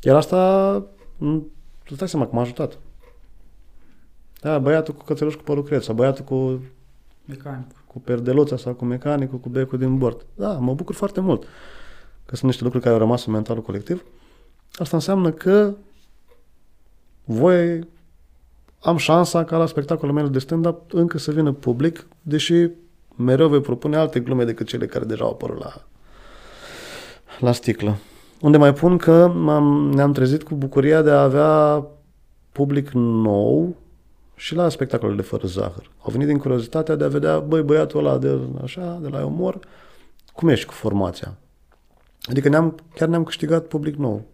Iar asta, îți dai seama că m-a ajutat. Da, băiatul cu cățeluș cu părul creț, sau băiatul cu mecanic. cu perdeluța sau cu mecanicul, cu becul din bord. Da, mă bucur foarte mult că sunt niște lucruri care au rămas în mentalul colectiv. Asta înseamnă că voi am șansa ca la spectacolul meu de stand-up încă să vină public, deși mereu voi propune alte glume decât cele care deja au apărut la, la sticlă. Unde mai pun că am ne-am trezit cu bucuria de a avea public nou și la spectacolele fără zahăr. Au venit din curiozitatea de a vedea, băi, băiatul ăla de, așa, de la umor, cum ești cu formația? Adică ne-am, chiar ne-am câștigat public nou.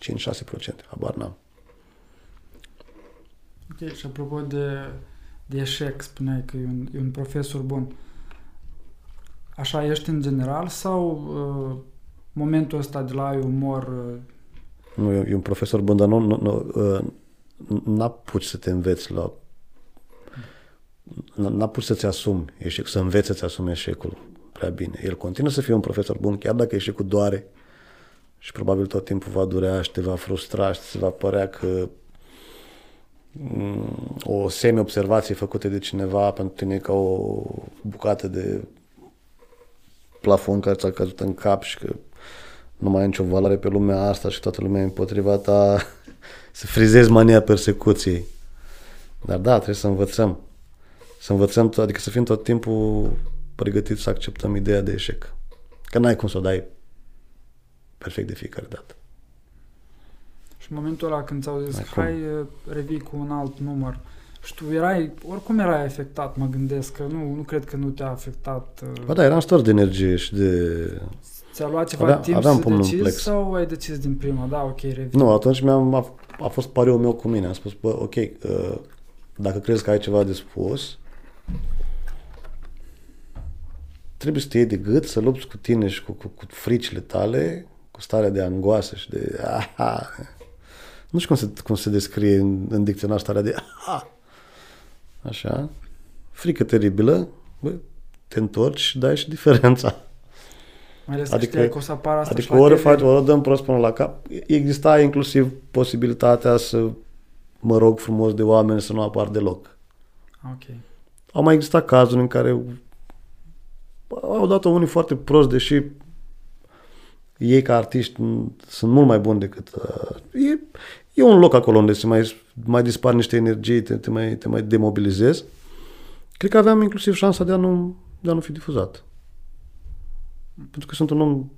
5-6%, habar n-am. Ok, și apropo de, de eșec, spuneai că e un, e un profesor bun. Așa ești în general sau uh, momentul ăsta de la ai umor... Uh... Nu, e un profesor bun, dar nu, nu, nu uh, n-apuci să te înveți la... N-apuci să-ți asumi eșec, să înveți să-ți asumi eșecul prea bine. El continuă să fie un profesor bun, chiar dacă eșecul doare și probabil tot timpul va durea și te va frustra și ți va părea că mm, o semi-observație făcută de cineva pentru tine ca o bucată de plafon care ți-a căzut în cap și că nu mai ai nicio valoare pe lumea asta și toată lumea e împotriva ta, să frizezi mania persecuției. Dar da, trebuie să învățăm. Să învățăm, adică să fim tot timpul pregătiți să acceptăm ideea de eșec. Că n-ai cum să o dai perfect de fiecare dată. Și în momentul ăla când ți-au zis, hai, revii cu un alt număr, și tu erai, oricum erai afectat, mă gândesc, că nu, nu cred că nu te-a afectat. Uh, ba da, eram stors de energie și de... Ți-a luat ceva Avea, timp aveam să decizi plex. sau ai decis din prima? Da, ok, revin. Nu, atunci mi-am, a, a fost pariul meu cu mine. Am spus, bă, ok, uh, dacă crezi că ai ceva de spus, trebuie să te iei de gât, să lupți cu tine și cu, cu, cu fricile tale, cu starea de angoasă și de... Aha. Nu știu cum se, cum se descrie în, în dicționar starea de... Aha. Așa. Frică teribilă, bă, te întorci și dai și diferența. Mai ales adică, că o să apară asta adică ori faci, ori dăm prost până la cap. Exista inclusiv posibilitatea să mă rog frumos de oameni să nu apar deloc. Ok. Au mai existat cazuri în care au dat-o unii foarte prost, deși ei ca artiști sunt mult mai buni decât... Uh, e, e un loc acolo unde se mai, mai dispar niște energii, te, te, mai, te mai demobilizezi. Cred că aveam inclusiv șansa de a nu, de a nu fi difuzat. Pentru că sunt un om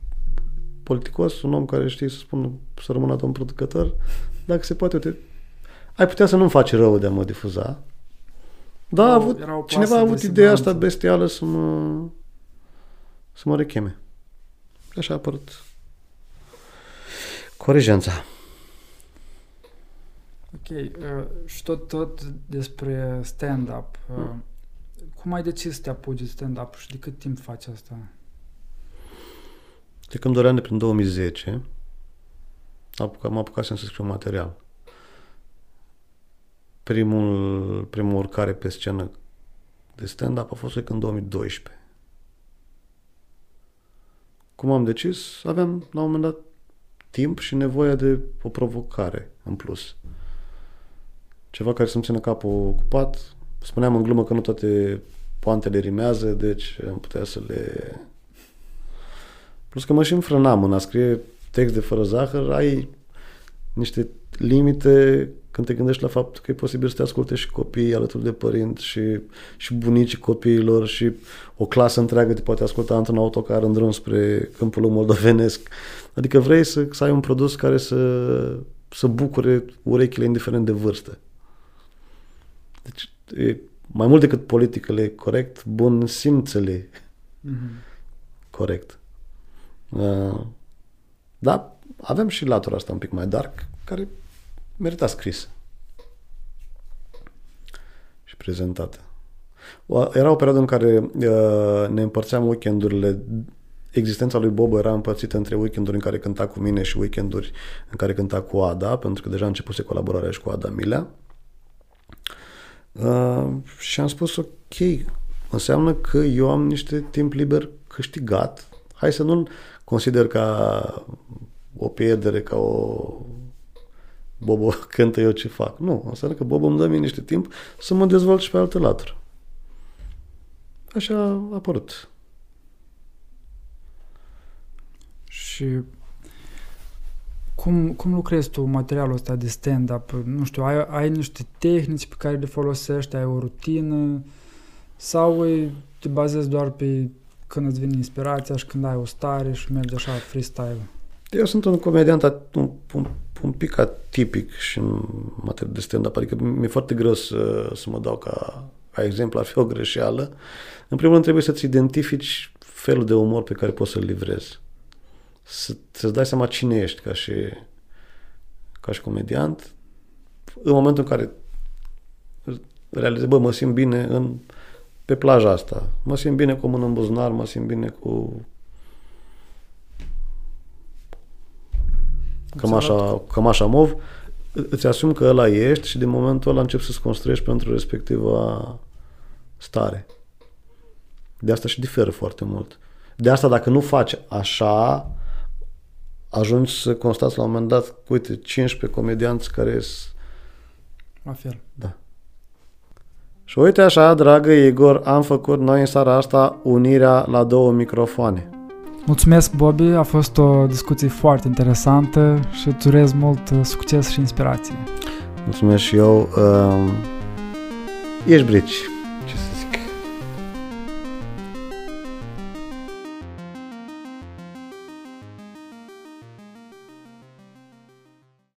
politicos, un om care știe să spună să rămână domn producător. Dacă se poate, uite, ai putea să nu-mi faci rău de a mă difuza. Da, a avut, cineva a avut ideea asta bestială să mă, să mă recheme. Și așa a apărut Corigența. Ok. Uh, și tot, tot despre stand-up. Uh, mm. Cum ai decis să te apuci de stand-up și de cât timp faci asta? De când doream de prin 2010, am apucat să scriu material. Primul, primul urcare pe scenă de stand-up a fost în 2012. Cum am decis? Aveam, la un moment dat, timp și nevoia de o provocare în plus. Ceva care să-mi țină capul ocupat. Spuneam în glumă că nu toate poantele rimează, deci am putea să le... Plus că mă și înfrânam în a scrie text de fără zahăr, ai niște limite când te gândești la faptul că e posibil să te asculte și copiii alături de părinți și, și bunicii copiilor și o clasă întreagă te poate asculta într-un autocar în drum spre câmpul moldovenesc. Adică vrei să, să ai un produs care să, să bucure urechile indiferent de vârstă. Deci, e, mai mult decât politicele corect, bun simțele mm-hmm. corect. Uh, da, avem și latura asta un pic mai dark, care merita scris și prezentată. Era o perioadă în care uh, ne împărțeam weekendurile existența lui Bobo era împărțită între weekenduri în care cânta cu mine și weekenduri în care cânta cu Ada, pentru că deja începuse colaborarea și cu Ada Milea. Uh, și am spus, ok, înseamnă că eu am niște timp liber câștigat. Hai să nu consider ca o pierdere, ca o Bobo cântă eu ce fac. Nu, înseamnă că Bobo îmi dă mie niște timp să mă dezvolt și pe altă latură. Așa a apărut. Și cum, cum lucrezi tu materialul ăsta de stand-up? Nu știu, ai, ai niște tehnici pe care le folosești, ai o rutină sau te bazezi doar pe când îți vine inspirația și când ai o stare și mergi așa freestyle? Eu sunt un comediant un, un, un pic atipic și în materie de stand-up, adică mi-e foarte greu să, să mă dau ca, ca exemplu, ar fi o greșeală. În primul rând trebuie să-ți identifici felul de umor pe care poți să-l livrezi să, să-ți dai seama cine ești ca și, ca și comediant. În momentul în care realizez, bă, mă simt bine în, pe plaja asta, mă simt bine cu o mână în buzunar, mă simt bine cu cămașa, cămașa mov, îți asumi că ăla ești și din momentul ăla începi să-ți construiești pentru respectiva stare. De asta și diferă foarte mult. De asta dacă nu faci așa, ajungi să constați la un moment dat cu, uite, 15 comedianți care sunt... La fel. Da. Și uite așa, dragă Igor, am făcut noi în seara asta unirea la două microfoane. Mulțumesc, Bobby, a fost o discuție foarte interesantă și îți urez mult uh, succes și inspirație. Mulțumesc și eu. Uh, ești brici.